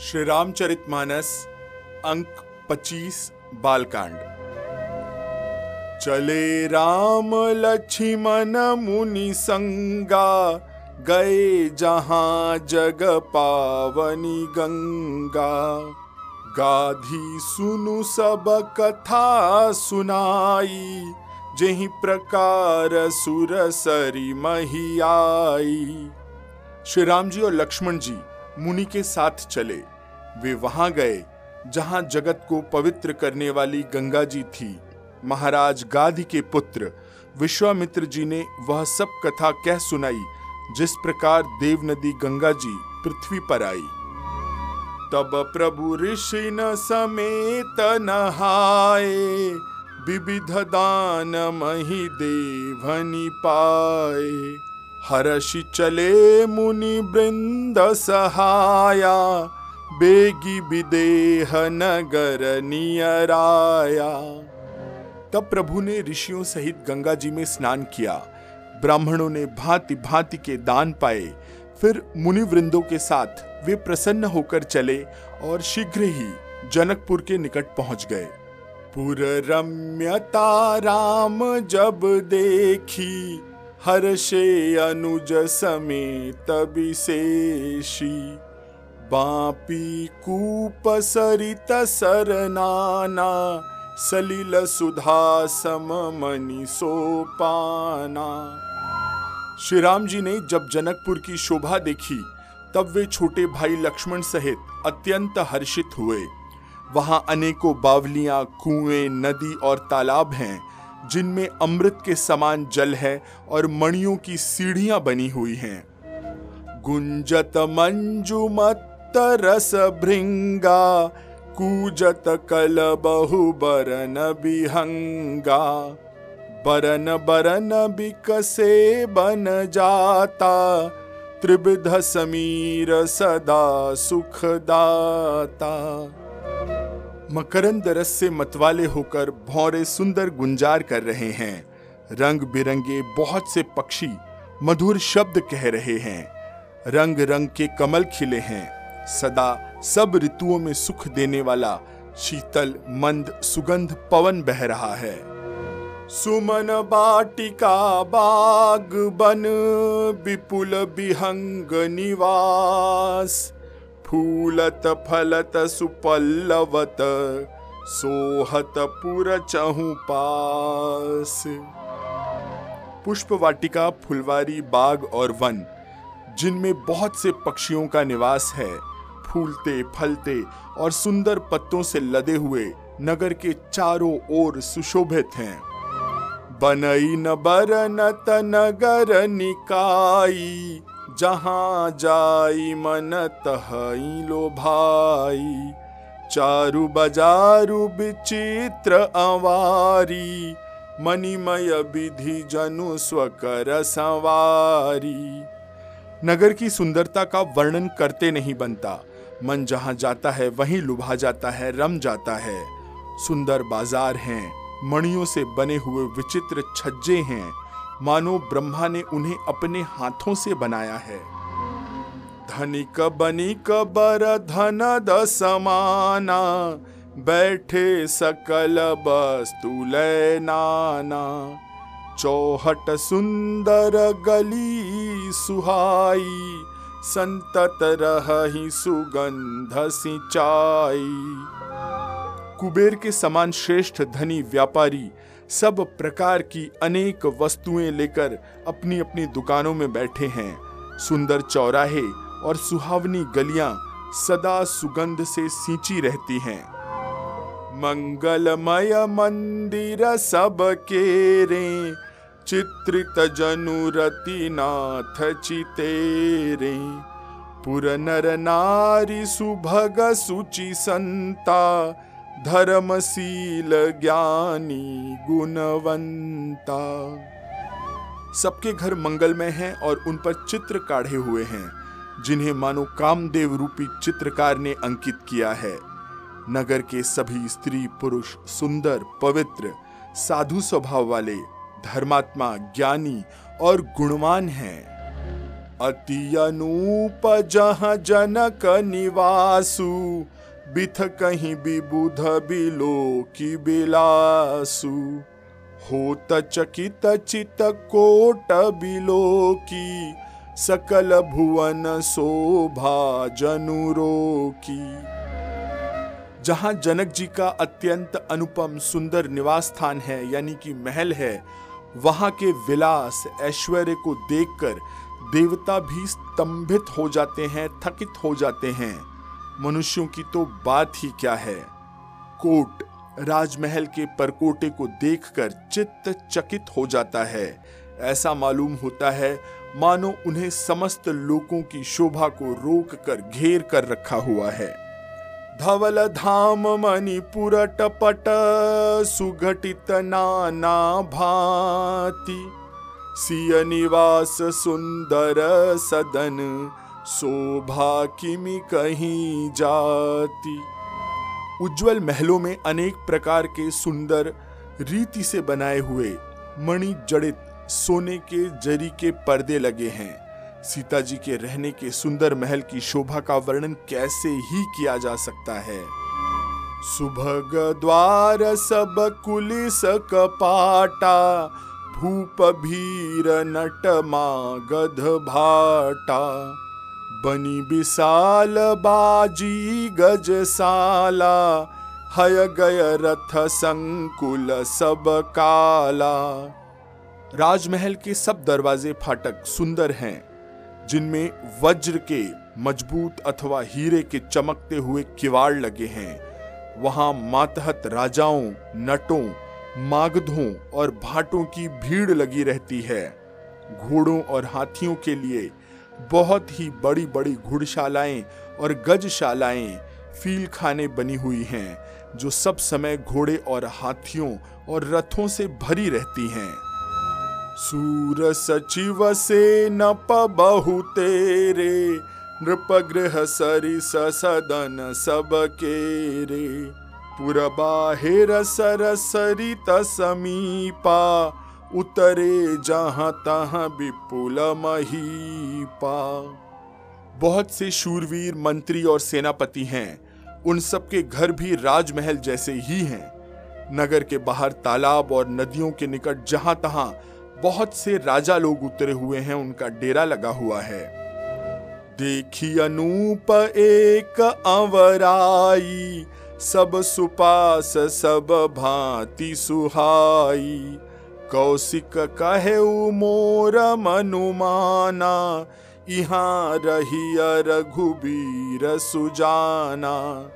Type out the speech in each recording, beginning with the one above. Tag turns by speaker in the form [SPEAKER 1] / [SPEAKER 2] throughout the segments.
[SPEAKER 1] श्री रामचरितमानस अंक 25 बालकांड। चले राम लक्ष्मण मुनि संगा, गए जहाँ जग पावनी गंगा। गाधी सुनु सब कथा सुनाई, जही प्रकार सुर सरी मही आई। श्री राम जी और लक्ष्मण जी मुनि के साथ चले। वे वहाँ गए, जहाँ जगत को पवित्र करने वाली गंगा जी थी। महाराज गाधी के पुत्र विश्वामित्र जी ने वह सब कथा कह सुनाई, जिस प्रकार देव नदी गंगा जी पृथ्वी पर आई। तब प्रभु ऋषि न समेत नहाए, विविध दान मही देवनी पाए। हर्षि चले मुनि वृंद सहाया, बेगी विदेह नगर नियराया। तब प्रभु ने ऋषियों सहित गंगा जी में स्नान किया। ब्राह्मणों ने भांति भांति के दान पाए। फिर मुनि वृंदों के साथ वे प्रसन्न होकर चले और शीघ्र ही जनकपुर के निकट पहुँच गए। पुर रम्यता राम जब देखी हर्षे अनुज समेत विशेषी। बापी कूप सरित सरनाना, सलिल सुधा सम मनी सोपाना। श्री राम जी ने जब जनकपुर की शोभा देखी, तब वे छोटे भाई लक्ष्मण सहित अत्यंत हर्षित हुए। वहाँ अनेकों बावलियाँ, कुएँ, नदी और तालाब हैं। जिनमें अमृत के समान जल है और मणियों की सीढ़ियाँ बनी हुई हैं। गुंजत मंजुमत रस भृंगा, कूजत कल बहु बरन बिहंगा बरन बरन बिकसे बन जाता, त्रिविध समीर सदा सुखदाता। मकरंद रस से मतवाले होकर भौरे सुंदर गुंजार कर रहे हैं। रंग बिरंगे बहुत से पक्षी मधुर शब्द कह रहे हैं। रंग रंग के कमल खिले हैं। सदा सब ऋतुओं में सुख देने वाला शीतल, मंद, सुगंध पवन बह रहा है। सुमन बाटिका बाग बन, विपुल विहंग निवास। फूलत फलत सुपल्लवत, सोहत पुर चहु पास। पुष्प वाटिका, फुलवारी, बाग और वन, जिनमें बहुत से पक्षियों का निवास है, फूलते, फलते और सुंदर पत्तों से लदे हुए नगर के चारों ओर सुशोभित हैं। बनई न बरनत नगर निकाई जहाँ जाई मन तहई लो भाई। चारु बजारु विचित्र अवारी, मणिमय विधि जनु स्वकर सवारी। नगर की सुंदरता का वर्णन करते नहीं बनता। मन जहाँ जाता है, वहीं लुभा जाता है, रम जाता है। सुंदर बाज़ार हैं, मणियों से बने हुए विचित्र छज्जे हैं। मानो ब्रह्मा ने उन्हें अपने हाथों से बनाया है। धनिक बनिक बर धन द समाना बैठे सकल वस्तु नाना चौहट सुंदर गली सुहाई, संतत रही सुगंध सिंचाई। कुबेर के समान श्रेष्ठ धनी व्यापारी सब प्रकार की अनेक वस्तुएँ लेकर अपनी अपनी दुकानों में बैठे हैं। सुंदर चौराहे और सुहावनी गलियाँ सदा सुगंध से सींची रहती हैं। मंगलमय मंदिर सब केरे चित्रित जनुरति नाथ चितेरे पुर नर नारी सुभग सुचि संता धर्मशील ज्ञानी गुणवंता। सबके घर मंगलमय हैं और उन पर चित्र काढ़े हुए हैं, जिन्हें मानो कामदेव रूपी चित्रकार ने अंकित किया है। नगर के सभी स्त्री, पुरुष, सुंदर, पवित्र, साधु स्वभाव वाले धर्मात्मा, ज्ञानी और गुणवान हैं। अति अनूप जहाँ जनक निवासु बिथ कहीं विबुध बिलो की बिलासु। होत चकित चित कोट बिलो की सकल भुवन शोभा जनुरो की जहाँ जनक जी का अत्यंत अनुपम सुंदर निवास स्थान है, यानी कि महल है, वहाँ के विलास ऐश्वर्य को देखकर देवता भी स्तंभित हो जाते हैं, थकित हो जाते हैं। मनुष्यों की तो बात ही क्या है? कोट, राजमहल के परकोटे को देखकर चित्त चकित हो जाता है। ऐसा मालूम होता है, मानो उन्हें समस्त लोगों की शोभा को रोक कर घेर कर रखा हुआ है। धवल धाम मणिपुर टपट, सुघटित नाना भांति। सिय निवास सुंदर सदन शोभा किमि कहीं जाती। उज्जवल महलों में अनेक प्रकार के सुंदर रीति से बनाए हुए मणि जड़ित सोने के जरी के पर्दे लगे हैं। सीता जी के रहने के सुंदर महल की शोभा का वर्णन कैसे ही किया जा सकता है। सुभग द्वार सब कुलिस कपाटा, भूप भीर नट गध भाटा। बनी विशाल बाजी गजसाला हय गय रथ संकुल सब काला। राजमहल के सब दरवाजे फाटक सुंदर हैं, जिनमें वज्र के मज़बूत अथवा हीरे के चमकते हुए किवाड़ लगे हैं। वहाँ मातहत राजाओं, नटों, मागधों और भाटों की भीड़ लगी रहती है। घोड़ों और हाथियों के लिए बहुत ही बड़ी बड़ी घुड़शालाएँ और गजशालाएँ फील खाने बनी हुई हैं, जो सब समय घोड़े और हाथियों और रथों से भरी रहती हैं। सूर सचिव से नप बहु तेरे नृप गृह सरिस सदन सब के रे। पुर बाहिर सर सरित समीपा उतरे जहाँ तहां विपुल महीपा। बहुत से शूरवीर, मंत्री और सेनापति हैं। उन सबके घर भी राजमहल जैसे ही हैं। नगर के बाहर तालाब और नदियों के निकट जहाँ तहां बहुत से राजा लोग उतरे हुए हैं, उनका डेरा लगा हुआ है। देखी अनूप एक अवराई सब सुपास, सब भांति सुहाई। कौशिक कहे मोर मनुमाना यहाँ रही रघुबीर सुजाना।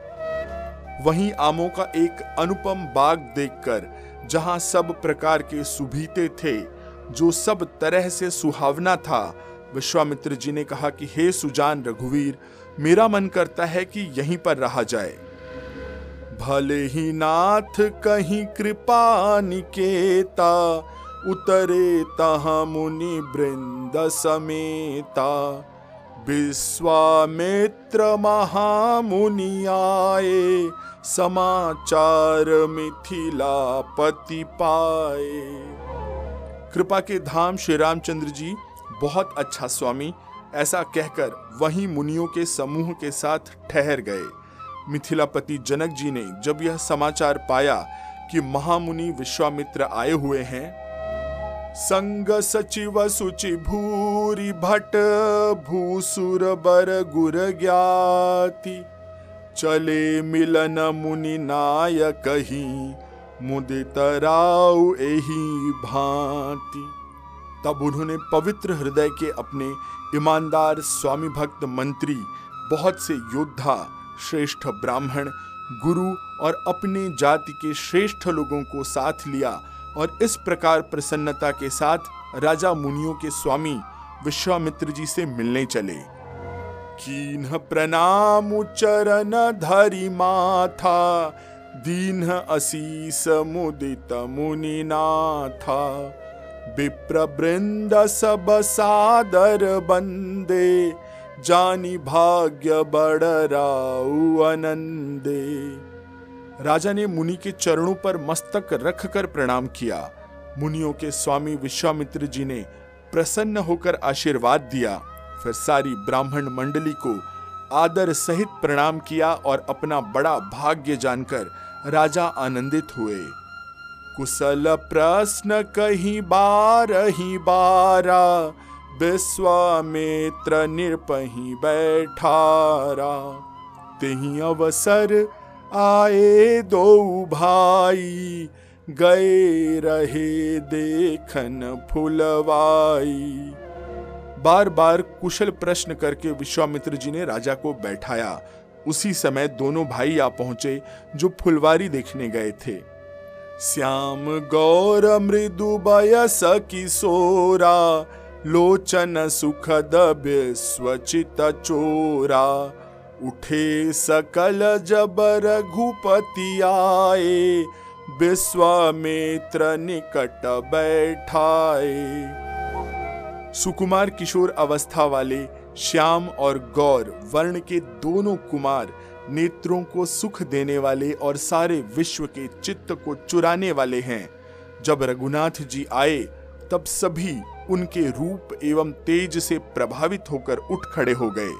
[SPEAKER 1] वहीं आमों का एक अनुपम बाग देखकर, जहाँ सब प्रकार के सुभीते थे, जो सब तरह से सुहावना था, विश्वामित्र जी ने कहा कि, हे सुजान रघुवीर, मेरा मन करता है कि यहीं पर रहा जाए। भले ही नाथ कहीं कृपा निकेता, उतरे तहा मुनि बृंद समेता। विश्वामित्र महामुनि आए, समाचार मिथिला पति पाए। कृपा के धाम श्री रामचंद्र जी, बहुत अच्छा स्वामी, ऐसा कहकर वहीं मुनियों के समूह के साथ ठहर गए। मिथिलापति जनक जी ने जब यह समाचार पाया कि महामुनि विश्वामित्र आए हुए हैं, संग सचिव सुचि भूरी भट, भूसुर बर गुर ज्ञाति, चले मिलन मुनि नायक ही, मुदित राव एही भांति। तब उन्होंने पवित्र हृदय के अपने ईमानदार स्वामी भक्त मंत्री, बहुत से योद्धा श्रेष्ठ ब्राह्मण, गुरु और अपने जाति के श्रेष्ठ लोगों को साथ लिया और इस प्रकार प्रसन्नता के साथ राजा मुनियों के स्वामी विश्वामित्र जी से मिलने चले। कीन प्रणाम चरण धरि माथा, दीन असीस मुदित मुनि नाथा। विप्र वृंद सब सादर बंदे जानी भाग्य बड़ राउ आनंदे। राजा ने मुनि के चरणों पर मस्तक रखकर प्रणाम किया। मुनियों के स्वामी विश्वामित्र जी ने प्रसन्न होकर आशीर्वाद दिया। फिर सारी ब्राह्मण मंडली को आदर सहित प्रणाम किया और अपना बड़ा भाग्य जानकर राजा आनंदित हुए। कुशल प्रश्न कहीं बार ही बारा विश्वामित्र निरपही बैठारा, तिही अवसर आए दो भाई। गए रहे देखन फुलवाई। बार बार कुशल प्रश्न करके विश्वामित्र जी ने राजा को बैठाया। उसी समय दोनों भाई आ पहुँचे जो फुलवारी देखने गए थे। श्याम गौर मृदु बयस किशोरा लोचन सुखद स्वचित चोरा। उठे सकल जब रघुपति आए, विश्वामित्र निकट बैठाए। सुकुमार किशोर अवस्था वाले श्याम और गौर, वर्ण के दोनों कुमार नेत्रों को सुख देने वाले और सारे विश्व के चित्त को चुराने वाले हैं। जब रघुनाथ जी आए तब सभी उनके रूप एवं तेज से प्रभावित होकर उठ खड़े हो गए।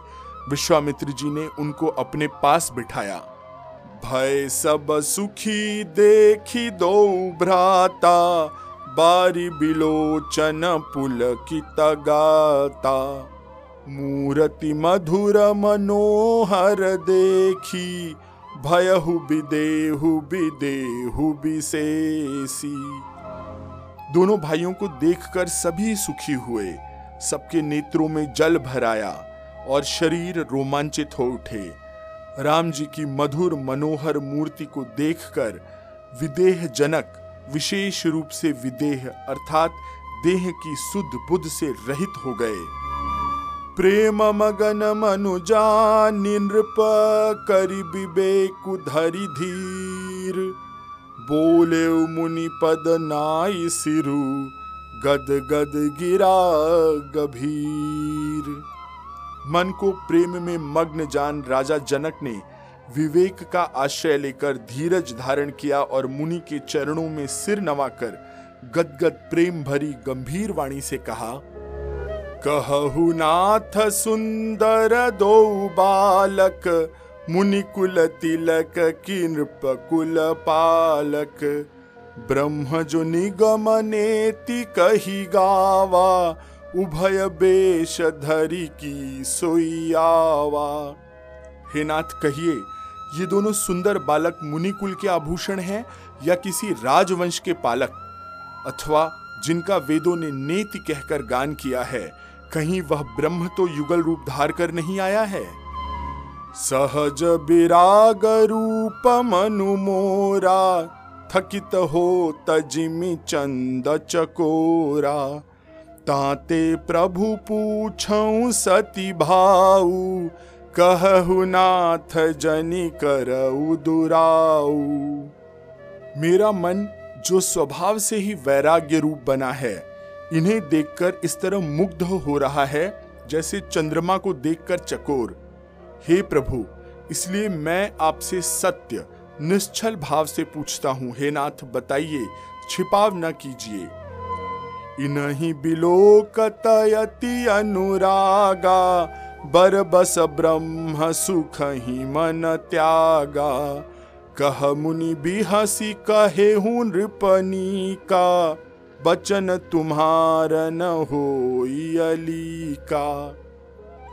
[SPEAKER 1] विश्वामित्र जी ने उनको अपने पास बिठाया। भय सब सुखी देखी दो भ्राता, बारी बिलोचन पुल की तगाता। मूर्ति मधुर मनोहर देखी, भयहु बिदेहु बिदेहु बिशेषी दोनों भाइयों को देखकर सभी सुखी हुए, सबके नेत्रों में जल भराया और शरीर रोमांचित हो उठे। राम जी की मधुर मनोहर मूर्ति को देखकर विदेह जनक विशेष रूप से विदेह अर्थात देह की सुध बुद्ध से रहित हो गए। प्रेम मगन मनुजा नृप करि विवेक धरि धीर। बोले, मुनि पद नाई सिरु, गद गद गिरा गभीर। मन को प्रेम में मग्न जान राजा जनक ने विवेक का आश्रय लेकर धीरज धारण किया और मुनि के चरणों में सिर नवाकर गदगद प्रेम भरी गंभीर वाणी से कहा कहु नाथ सुंदर दो बालक मुनि कुल तिलक की नृप कुल पालक ब्रह्म जो निगम नेति कही गावा उभय बेश धरी की सोयावा हे नाथ, कहिए, ये दोनों सुंदर बालक मुनिकुल के आभूषण हैं या किसी राजवंश के पालक? अथवा जिनका वेदों ने नेति कहकर गान किया है, कहीं वह ब्रह्म तो युगल रूप धार कर नहीं आया है? सहज विराग रूप मनु मोरा, थकित हो तजिमि चंद चकोरा। ताते प्रभु पूछऊ सती भाऊ, कहु नाथ जनि करऊ दुराऊ। मेरा मन जो स्वभाव से ही वैराग्य रूप बना है, इन्हें देखकर इस तरह मुग्ध हो रहा है, जैसे चंद्रमा को देखकर चकोर। हे प्रभु, इसलिए मैं आपसे सत्य, निश्चल भाव से पूछता हूँ, हे नाथ, बताइए, छिपाव न कीजिए। इनही बिलोकतयति अनुरागा, बर बस ब्रह्म सुख ही मन त्यागा। कह मुनि बिहसी, कहे हूँ नृपनी का बचन तुम्हार न हो अली का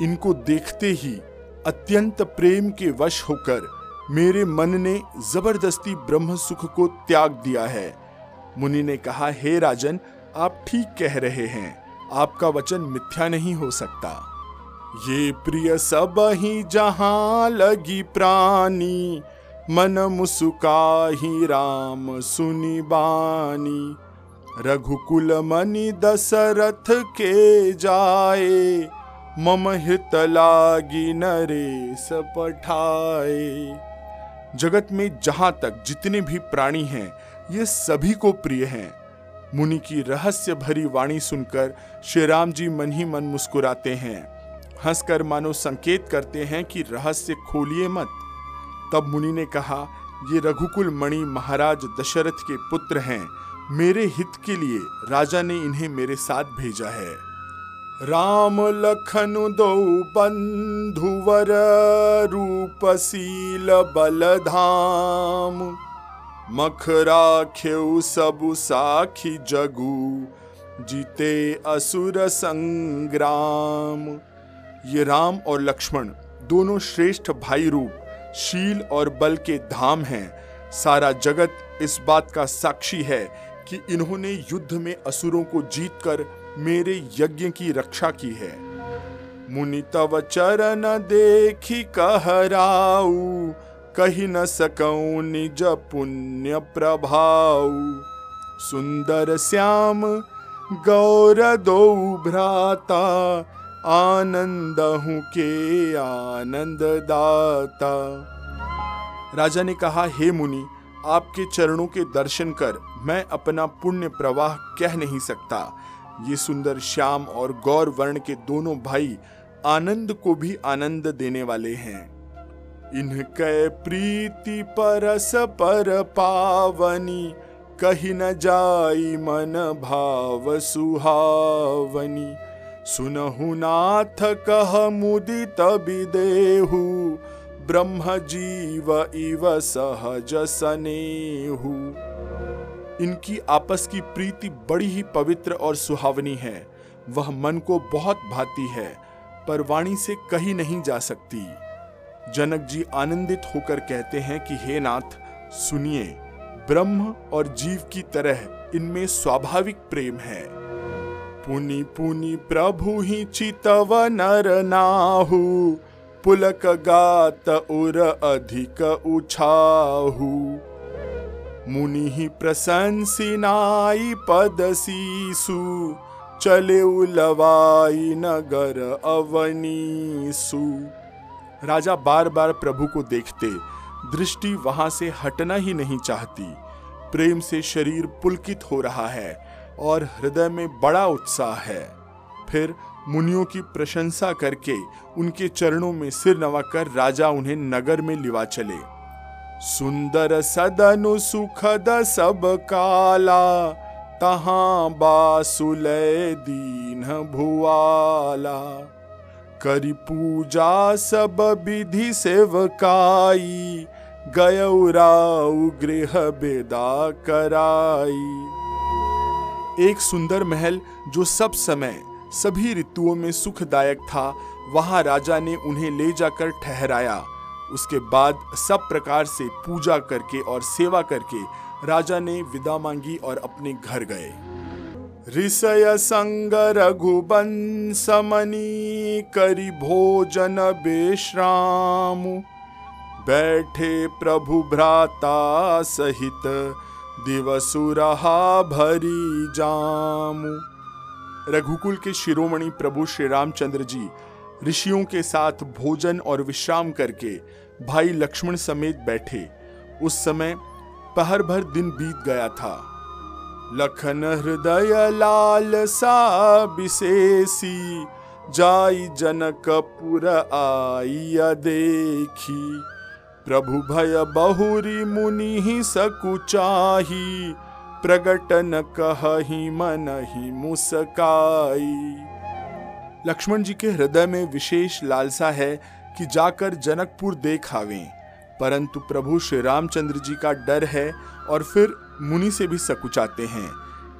[SPEAKER 1] इनको देखते ही अत्यंत प्रेम के वश होकर मेरे मन ने ज़बरदस्ती ब्रह्म सुख को त्याग दिया है। मुनि ने कहा, हे राजन, आप ठीक कह रहे हैं। आपका वचन मिथ्या नहीं हो सकता। ये प्रिय सब ही जहाँ लगी प्राणी, मन मुसुका ही राम सुनी बानी रघुकुल मनी दशरथ के जाए मम हित लागी नरेश पठाए। जगत में जहाँ तक जितने भी प्राणी हैं, ये सभी को प्रिय हैं। मुनि की रहस्य भरी वाणी सुनकर श्री राम जी मन ही मन मुस्कुराते हैं। हंसकर मानो संकेत करते हैं कि रहस्य खोलिए मत। तब मुनि ने कहा, ये रघुकुल मणि महाराज दशरथ के पुत्र हैं। मेरे हित के लिए राजा ने इन्हें मेरे साथ भेजा है। राम लखन दो बंधुवर रूपशील बलधाम। मख राख्यऊ सबु साखी जगू, जीते असुर संग्राम। ये राम और लक्ष्मण दोनों श्रेष्ठ भाई रूप शील और बल के धाम हैं। सारा जगत इस बात का साक्षी है कि इन्होंने युद्ध में असुरों को जीतकर मेरे यज्ञ की रक्षा की है। मुनि तव चरण देखी कहराऊ, कही न सकऊ निज पुण्य प्रभाऊ। सुंदर श्याम, गौर दो भ्राता, आनंद हूँ के आनंद दाता। राजा ने कहा, हे मुनि, आपके चरणों के दर्शन कर मैं अपना पुण्य प्रवाह कह नहीं सकता। ये सुंदर श्याम और गौर वर्ण के दोनों भाई आनंद को भी आनंद देने वाले हैं। इनके प्रीति परस पर पावनी, कही न जाई मन भाव सुहावनी। सुनहु नाथ कह मुदित विदेहु, ब्रह्म जीव इव सहज सनेहु। इनकी आपस की प्रीति बड़ी ही पवित्र और सुहावनी है। वह मन को बहुत भाती है, पर वाणी से कही नहीं जा सकती। जनक जी आनंदित होकर कहते हैं कि, हे नाथ, सुनिए, ब्रह्म और जीव की तरह इनमें स्वाभाविक प्रेम है। पुनि पुनि प्रभु ही चितव नर नाहु, पुलक गात उर अधिक उछाहु। मुनि प्रशंसिनाई पद सीसु, चले उलवाई नगर अवनीसु। राजा बार बार प्रभु को देखते दृष्टि वहाँ से हटना ही नहीं चाहती। प्रेम से शरीर पुलकित हो रहा है और हृदय में बड़ा उत्साह है। फिर मुनियों की प्रशंसा करके उनके चरणों में सिर नवाकर राजा उन्हें नगर में लिवा चले। सुंदर सदनु सुखद सब काला, तहां बासुलय दीन भुआला। करी पूजा सब विधि सेवकाई गयराउ गृह बेदा कराई। एक सुंदर महल जो सब समय सभी ऋतुओं में सुखदायक था, वहाँ राजा ने उन्हें ले जाकर ठहराया। उसके बाद सब प्रकार से पूजा करके और सेवा करके राजा ने विदा मांगी और अपने घर गए। ऋषय संग रघुबंसमनी करी भोजन बेश्राम बैठे प्रभु भ्राता सहित दिवसुरहा भरी जामू। रघुकुल के शिरोमणि प्रभु श्री रामचंद्र जी, ऋषियों के साथ भोजन और विश्राम करके भाई लक्ष्मण समेत बैठे। उस समय पहर भर दिन बीत गया था। लखन हृदय लाल सा विशेषी जाई जनकपुर आई देखी प्रभु भय बहुरी मुनि ही सकुचाही प्रगटन कही मन ही मुस्काई। लक्ष्मण जी के हृदय में विशेष लालसा है कि जाकर जनकपुर देख आवे। परंतु प्रभु श्री रामचंद्र जी का डर है और फिर मुनि से भी सकुचाते हैं।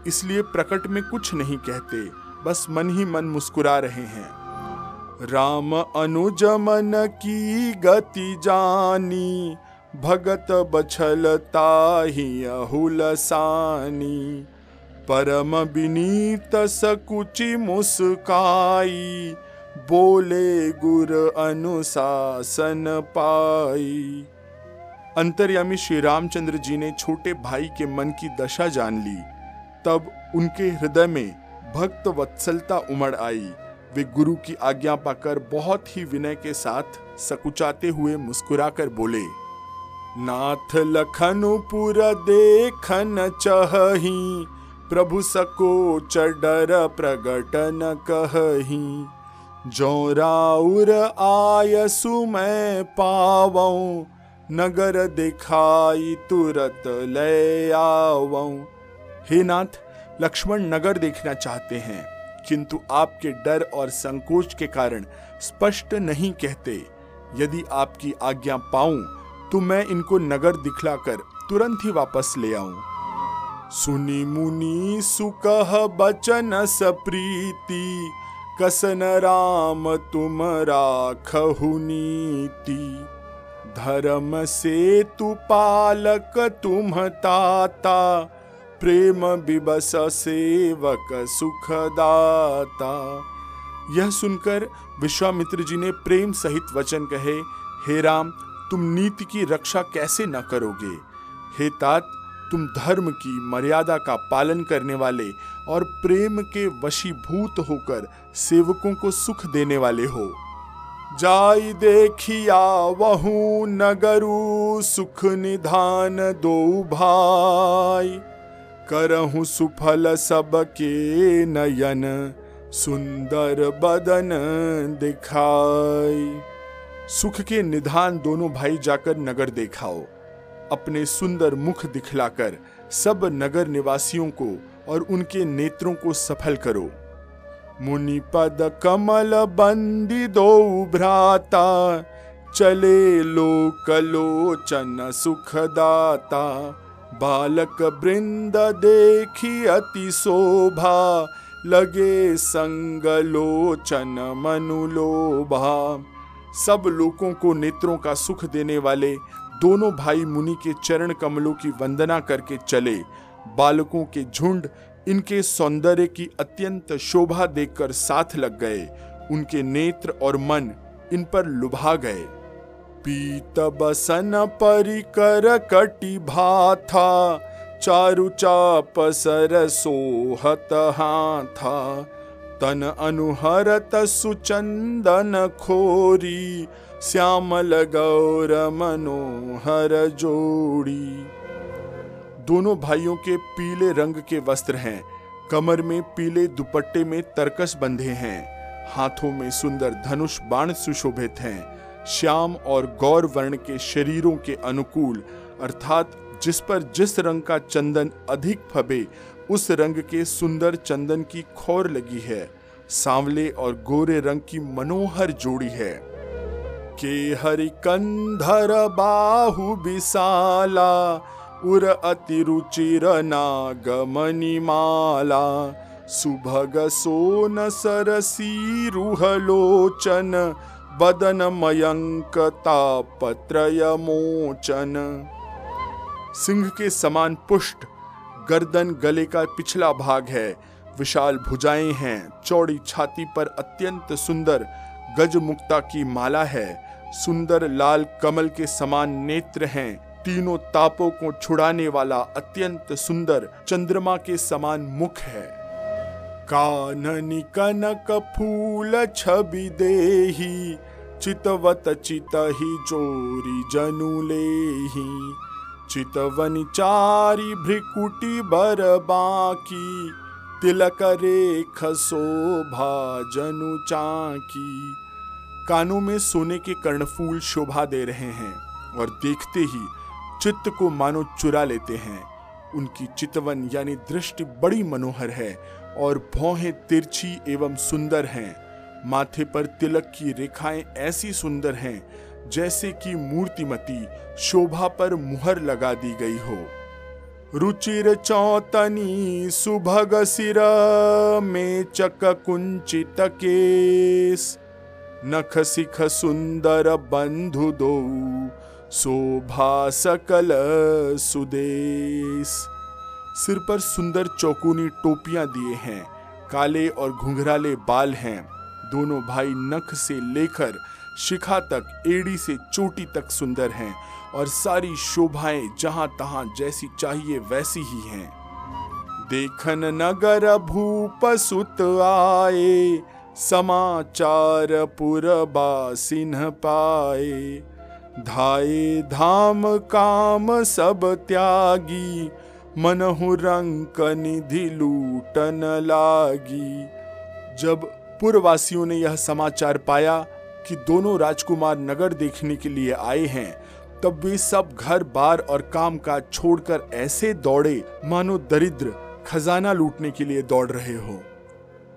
[SPEAKER 1] इसलिए प्रकट में कुछ नहीं कहते, बस मन ही मन मुस्कुरा रहे हैं। राम अनुज मन की गति जानी, भगत बछलता ही अहुलसानी परम विनीत सकुचि मुस्काई बोले गुर अनुशासन पाई। अंतर्यामी श्री रामचंद्र जी ने छोटे भाई के मन की दशा जान ली। तब उनके हृदय में भक्त वत्सलता उमड़ आई। वे गुरु की आज्ञा पाकर बहुत ही विनय के साथ सकुचाते हुए मुस्कुराकर बोले, नाथ लखनपुर देखन चही प्रभु सको चडर प्रगटन कही। जो राउर आयसु मैं पावऊ, नगर दिखाई तुरत ले आवऊ। हे नाथ, लक्ष्मण नगर देखना चाहते हैं, किंतु आपके डर और संकोच के कारण स्पष्ट नहीं कहते। यदि आपकी आज्ञा पाऊँ तो मैं इनको नगर दिखलाकर तुरंत ही वापस ले आऊँ। सुनी मुनि सुकह बचन सप्रीति कसन राम तुम राखहु नीति। धर्म से तु पालक तुम ताता। प्रेम विबस सेवक सुखदाता। यह सुनकर विश्वामित्र जी ने प्रेम सहित वचन कहे, हे राम, तुम नीति की रक्षा कैसे न करोगे? हे तात तुम धर्म की मर्यादा का पालन करने वाले और प्रेम के वशीभूत होकर सेवकों को सुख देने वाले हो। जाई देखिया वहू नगरु सुख निधान दो भाई। करहु सुफल सबके नयन, सुंदर बदन दिखाई। सुख के निधान दोनों भाई जाकर नगर देखाओ। अपने सुंदर मुख दिखलाकर सब नगर निवासियों को और उनके नेत्रों को सफल करो। मुनि पद कमल बंदी दो भ्राता, चले लोक लोचन सुखदाता। बालक वृंद देखी अति शोभा, लगे संग लोचन मनुलोभा सब लोगों को नेत्रों का सुख देने वाले दोनों भाई मुनि के चरण कमलों की वंदना करके चले। बालकों के झुंड, इनके सौंदर्य की अत्यंत शोभा देखकर साथ लग गए। उनके नेत्र और मन इन पर लुभा गए। पीत बसन परिकर कटि भाथा, चारु चाप सर सोहत हाथा। तन अनुहरत सुचंदन खोरी श्यामल गौर मनोहर जोड़ी। दोनों भाइयों के पीले रंग के वस्त्र हैं। कमर में पीले दुपट्टे में तरकस बंधे हैं। हाथों में सुंदर धनुष बाण सुशोभित हैं। श्याम और गौर वर्ण के शरीरों के अनुकूल, अर्थात जिस पर जिस रंग का चंदन अधिक फबे, उस रंग के सुंदर चंदन की खोर लगी है। सांवले और गोरे रंग की मनोहर जोड़ी है। के हरि कंधर बाहु विशाला, उर अति रुचिर नागमणि माला। सुभग सोन सरसी रुहलोचन बदन मयंक तापत्रय मोचन। सिंह के समान पुष्ट, गर्दन गले का पिछला भाग है। विशाल भुजाएँ हैं, चौड़ी छाती पर अत्यंत सुंदर गजमुक्ता की माला है। सुंदर लाल कमल के समान नेत्र हैं। तीनों तापों को छुड़ाने वाला अत्यंत सुंदर चंद्रमा के समान मुख है। काननि कनक फूल छवि देही, चितवत चित ही चोरी जनु लेही। चितवनि चारी भ्रिकुटी बर बाकी, तिलक रेख शोभा जनु चाकी। कानों में सोने के कर्णफूल शोभा दे रहे हैं और देखते ही चित्त को मानो चुरा लेते हैं। उनकी चितवन यानी दृष्टि बड़ी मनोहर है और भौहें तिरछी एवं सुंदर हैं। माथे पर तिलक की रेखाएँ ऐसी सुंदर हैं, जैसे कि मूर्तिमती शोभा पर मुहर लगा दी गई हो। रुचिर चौतनी सुभग सिर में चक कुंचित केस। नख सिख सुंदर बंधु दो, शोभा सकल सुदेश। सिर पर सुंदर चौकोनी टोपियाँ दिए हैं, काले और घुंघराले बाल हैं। दोनों भाई नख से लेकर शिखा तक, एड़ी से चोटी तक सुंदर हैं और सारी शोभाएँ जहाँ तहां जैसी चाहिए वैसी ही हैं। देखन नगर भूप सुत आए समाचार पुरबासिन पाए। धाये धाम काम सब त्यागी, मनहु रंक निधि लूटन लागी। जब पुरवासियों ने यह समाचार पाया कि दोनों राजकुमार नगर देखने के लिए आए हैं, तब वे सब घर बार और काम काज छोड़कर ऐसे दौड़े, मानो दरिद्र खजाना लूटने के लिए दौड़ रहे हो।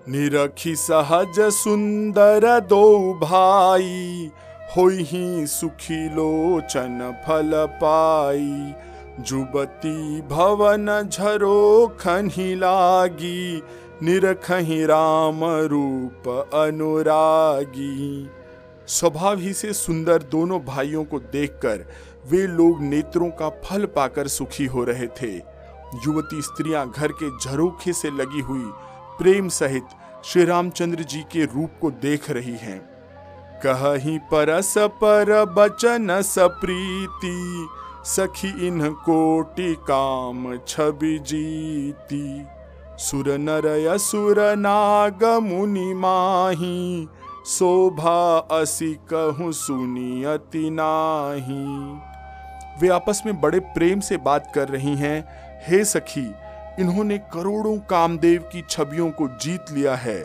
[SPEAKER 1] निरखी सहज सुंदर दो भाई, होई सुखी लोचन फल पाई। जुबती भवन झरो खनि लागी, निरखही राम रूप अनुरागी। स्वभाव ही से सुंदर दोनों भाइयों को देखकर वे लोग नेत्रों का फल पाकर सुखी हो रहे थे। युवती स्त्रियाँ घर के झरोखे से लगी हुई प्रेम सहित श्री रामचंद्र जी के रूप को देख रही हैं। कहीं परस पर बचन सप्रीति, सखी इन कोटि काम छवि जीती। सुर नर असुर नाग मुनि माही, शोभा असी कहूँ सुनी अति नाही। वे आपस में बड़े प्रेम से बात कर रही हैं। हे सखी इन्होंने करोड़ों कामदेव की छवियों को जीत लिया है।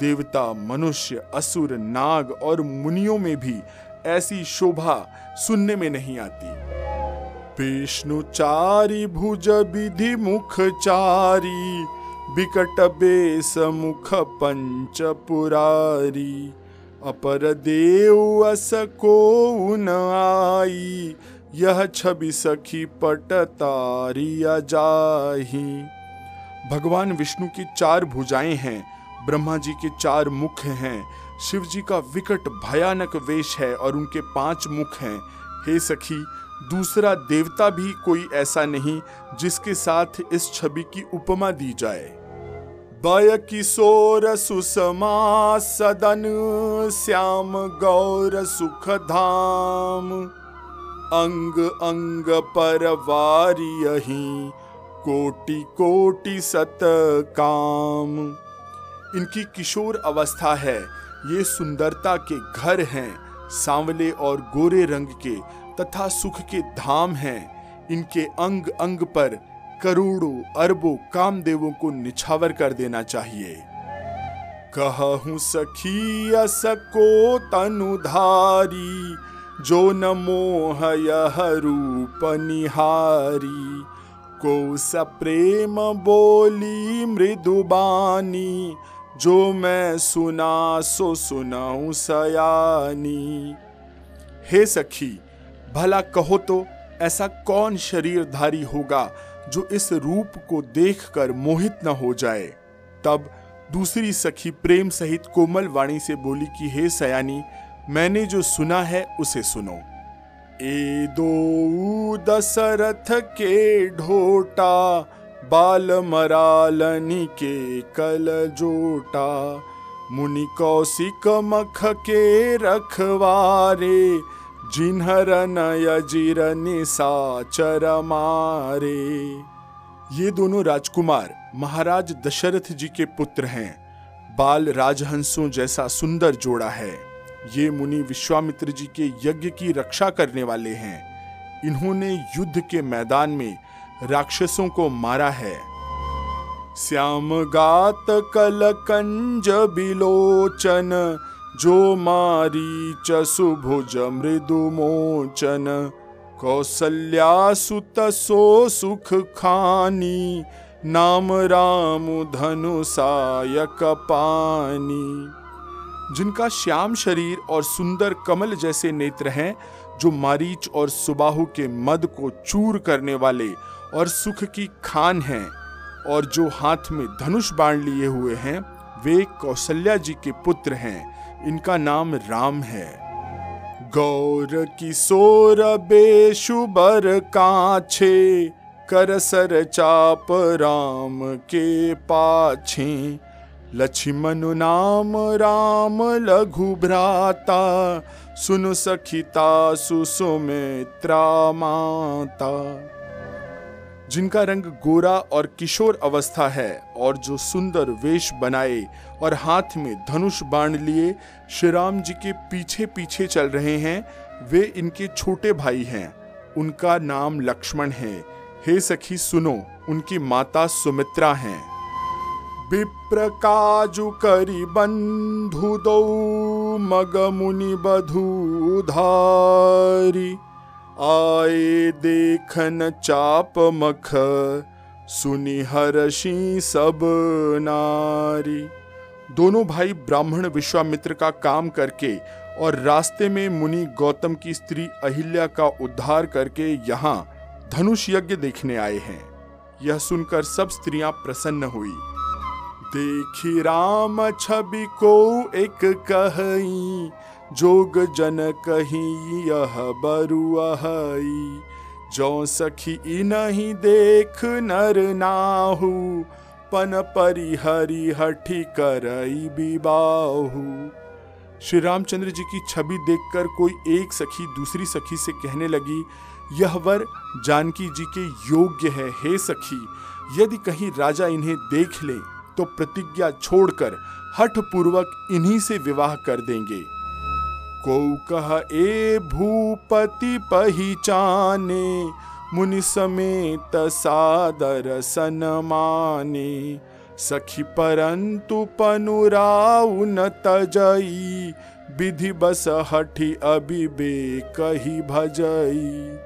[SPEAKER 1] देवता, मनुष्य, असुर, नाग और मुनियों में भी ऐसी शोभा सुनने में नहीं आती। विष्णु चारी, भुज विधि मुख चारी बिकट बेस मुख पंच पुरारी। अपर देव अस को उन आई यह छवि सखी पट तारिया जाही। भगवान विष्णु की चार भुजाएँ हैं, ब्रह्मा जी के चार मुख हैं, शिव जी का विकट भयानक वेश है और उनके पाँच मुख हैं। हे सखी, दूसरा देवता भी कोई ऐसा नहीं जिसके साथ इस छवि की उपमा दी जाए। बय किशोर सुषमा सदन, श्याम गौर सुख धाम अंग अंग पर वारी कोटि कोटि सत काम। इनकी किशोर अवस्था है, ये सुंदरता के घर हैं, सांवले और गोरे रंग के तथा सुख के धाम हैं। इनके अंग अंग पर करोड़ों अरबों कामदेवों को निछावर कर देना चाहिए। कहूँ सखी, असको तनुधारी जो न मोह रूप निहारी, को प्रेम बोली मृदुबानी जो मैं सुना सो सुनाऊं सयानी। हे सखी, भला कहो तो ऐसा कौन शरीरधारी होगा जो इस रूप को देखकर मोहित न हो जाए? तब दूसरी सखी प्रेम सहित कोमल वाणी से बोली कि, हे सयानी मैंने जो सुना है, उसे सुनो। ए दो दशरथ के ढोटा बाल मरालनी के कल जोटा मुनि कौशिक मख के रखवारे, जिन्हर नयजिर निशाचर मारे। ये दोनों राजकुमार महाराज दशरथ जी के पुत्र हैं। बाल राजहंसों जैसा सुंदर जोड़ा है। ये मुनि विश्वामित्र जी के यज्ञ की रक्षा करने वाले हैं। इन्होंने युद्ध के मैदान में राक्षसों को मारा है। श्याम गात कल कंज बिलोचन, जो मारी चसुभुज मृदु मोचन। कौसल्या सुत सो सुख खानी, नाम राम धनु सायक पानी। जिनका श्याम शरीर और सुंदर कमल जैसे नेत्र हैं, जो मारीच और सुबाहु के मद को चूर करने वाले और सुख की खान हैं, और जो हाथ में धनुष बाण लिए हुए हैं, वे कौशल्या जी के पुत्र हैं। इनका नाम राम है। गौर किशोर बेशुबर काछे, कर सर चाप राम के पाछे। लक्ष्मण नाम राम लघु भ्राता, सुन सखिता सुसुमित्रा माता। जिनका रंग गोरा और किशोर अवस्था है और जो सुंदर वेश बनाए और हाथ में धनुष बाण लिए श्री राम जी के पीछे पीछे चल रहे हैं, वे इनके छोटे भाई हैं। उनका नाम लक्ष्मण है। हे सखी सुनो, उनकी माता सुमित्रा हैं। विप्र काजु करी बंधु दो मग मुनि बधु धारी आए देखन चाप मख सुनि हर्षि सब नारी। दोनों भाई ब्राह्मण विश्वामित्र का काम करके और रास्ते में मुनि गौतम की स्त्री अहिल्या का उद्धार करके यहाँ धनुष यज्ञ देखने आए हैं। यह सुनकर सब स्त्रियाँ प्रसन्न हुई। देखी राम छवि को एक कही, जोग जन कही, यह बरुआई जो सखी नहीं देख, नर नाहू, पन परिहरि हठी करई बिबाहू। श्री रामचंद्र जी की छवि देखकर कोई एक सखी दूसरी सखी से कहने लगी, यह वर जानकी जी के योग्य है, हे सखी, यदि कहीं राजा इन्हें देख ले तो प्रतिज्ञा छोड़कर हठ पूर्वक इन्हीं से विवाह कर देंगे। को कह ए भूपति पहचाने मुनि समेत सादर सन माने। सखी परंतु पनुराउ न तजई, विधि बस हठी अबिबे कही भजई।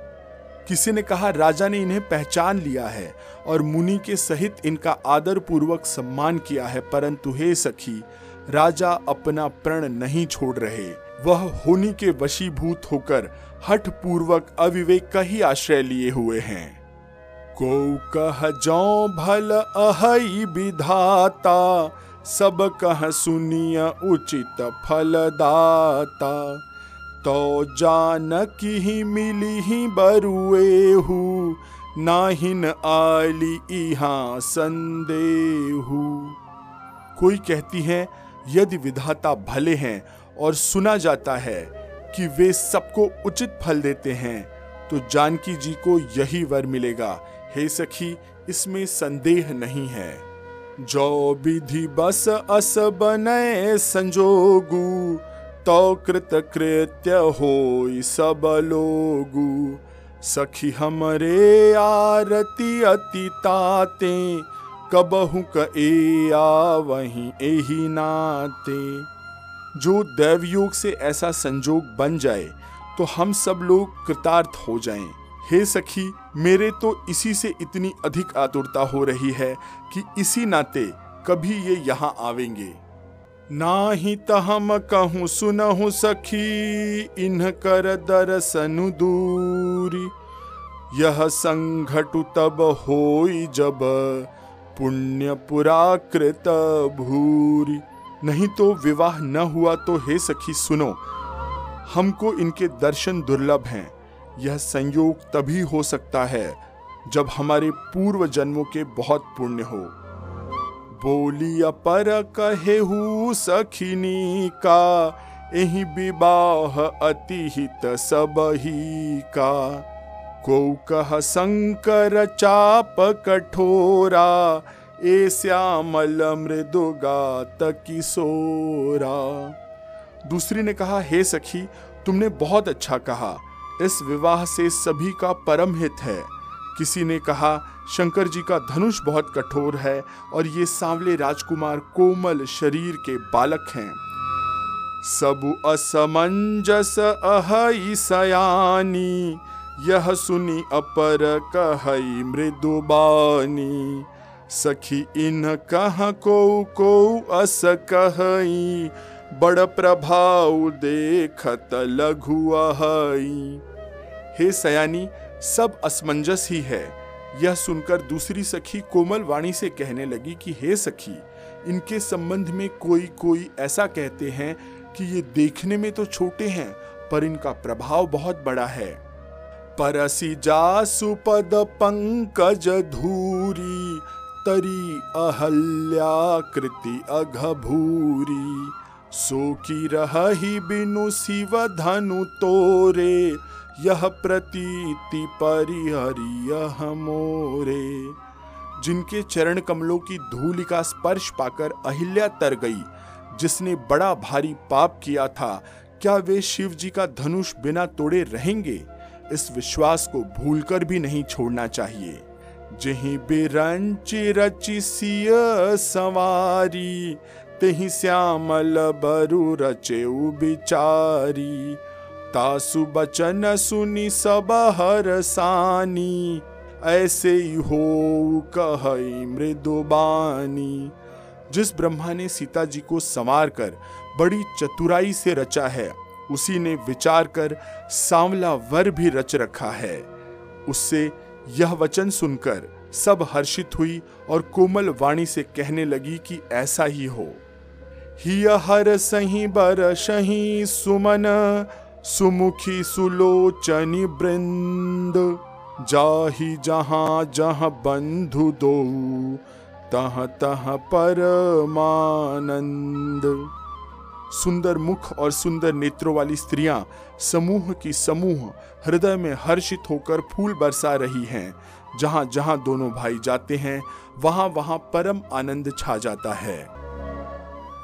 [SPEAKER 1] किसी ने कहा, राजा ने इन्हें पहचान लिया है और मुनि के सहित इनका आदर पूर्वक सम्मान किया है, परंतु हे सखी, राजा अपना प्रण नहीं छोड़ रहे। वह होनी के वशीभूत होकर हठ पूर्वक अविवेक का ही आश्रय लिए हुए हैं। को कह जो भल अहई विधाता, सब कह सुनिय उचित फलदाता। तो जान की ही मिली ही बरुए बरुएहू नाहिन आली इहा संदेहू। कोई कहती है, यदि विधाता भले हैं और सुना जाता है कि वे सबको उचित फल देते हैं तो जानकी जी को यही वर मिलेगा, हे सखी, इसमें संदेह नहीं है। जो विधि बस अस बने संजोगु तो कृत कृत्य हो सब लोगु। सखी हमरे आरती अति ताते कबहु क आ वहीं एही नाते जो दैवयोग से ऐसा संजोग बन जाए तो हम सब लोग कृतार्थ हो जाएँ। हे सखी, मेरे तो इसी से इतनी अधिक आतुरता हो रही है कि इसी नाते कभी ये यहाँ आवेंगे ना ही त हम कहूँ सुनहु सखी, इन्ह कर दर्शन दूरी। यह संघटु तब होई जब पुण्य पुराकृत भूरी। नहीं तो विवाह न हुआ तो हे सखी सुनो, हमको इनके दर्शन दुर्लभ हैं। यह संयोग तभी हो सकता है जब हमारे पूर्व जन्मों के बहुत पुण्य हो। बोली अपर कहे सखिनी का, एही विवाह अति हित सब ही का। को कह शंकर चाप कठोरा, ए श्यामल मृदुगात किशोरा। दूसरी ने कहा, हे सखी, तुमने बहुत अच्छा कहा। इस विवाह से सभी का परम हित है। किसी ने कहा, शंकर जी का धनुष बहुत कठोर है और ये सांवले राजकुमार कोमल शरीर के बालक हैं। सबु असमंजस अहई सयानी, यह सुनी अपर कहई मृदुबानी सखी, इन कह को को अस कहई, बड़ प्रभाव देखत लघु हे सयानी सब असमंजस ही है। यह सुनकर दूसरी सखी कोमल वाणी से कहने लगी कि, हे सखी, इनके संबंध में कोई कोई ऐसा कहते हैं कि ये देखने में तो छोटे हैं, पर इनका प्रभाव बहुत बड़ा है। परसी जासु पद पंकज धूरी, तरी अहल्या कृति अघभूरी। सो की रही बिनु शिव धनु तोरे यह प्रतीति परिहरियह मोरे। जिनके चरण कमलों की धूलि का स्पर्श पाकर अहिल्या तर गई, जिसने बड़ा भारी पाप किया था, क्या वे शिव जी का धनुष बिना तोड़े रहेंगे? इस विश्वास को भूलकर भी नहीं छोड़ना चाहिए। जही बिरंचि रचि सिय सवारी तेहि श्यामल बरु रचे बिचारी। तासु बचन सुनी सब हर सानी, ऐसे ही हो कह मृदुबानी जिस ब्रह्मा ने सीता जी को संवार कर बड़ी चतुराई से रचा है, उसी ने विचार कर सांवला वर भी रच रखा है। उससे यह वचन सुनकर सब हर्षित हुई और कोमल वाणी से कहने लगी कि ऐसा ही हो। हिय हर सही बर सही सुमन सुमुखी सुलोचनी वृंद जाही जहाँ जहाँ बंधु दो, तह तह परमानंद। सुंदर मुख और सुंदर नेत्रों वाली स्त्रियाँ समूह की समूह हृदय में हर्षित होकर फूल बरसा रही हैं। जहाँ जहाँ दोनों भाई जाते हैं, वहाँ वहाँ परम आनंद छा जाता है।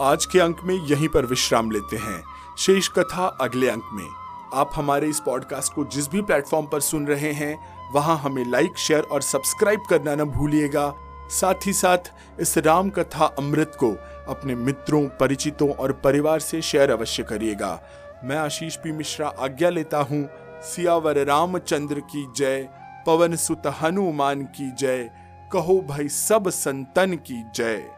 [SPEAKER 1] आज के अंक में यहीं पर विश्राम लेते हैं। शेष कथा अगले अंक में। आप हमारे इस पॉडकास्ट को जिस भी प्लेटफॉर्म पर सुन रहे हैं, वहाँ हमें लाइक शेयर और सब्सक्राइब करना न भूलिएगा। साथ ही साथ, इस राम कथा अमृत को अपने मित्रों, परिचितों और परिवार से शेयर अवश्य करिएगा। मैं आशीष पी मिश्रा आज्ञा लेता हूँ। सियावर रामचंद्र की जय, पवन सुत हनुमान की जय, कहो भाई सब संतन की जय।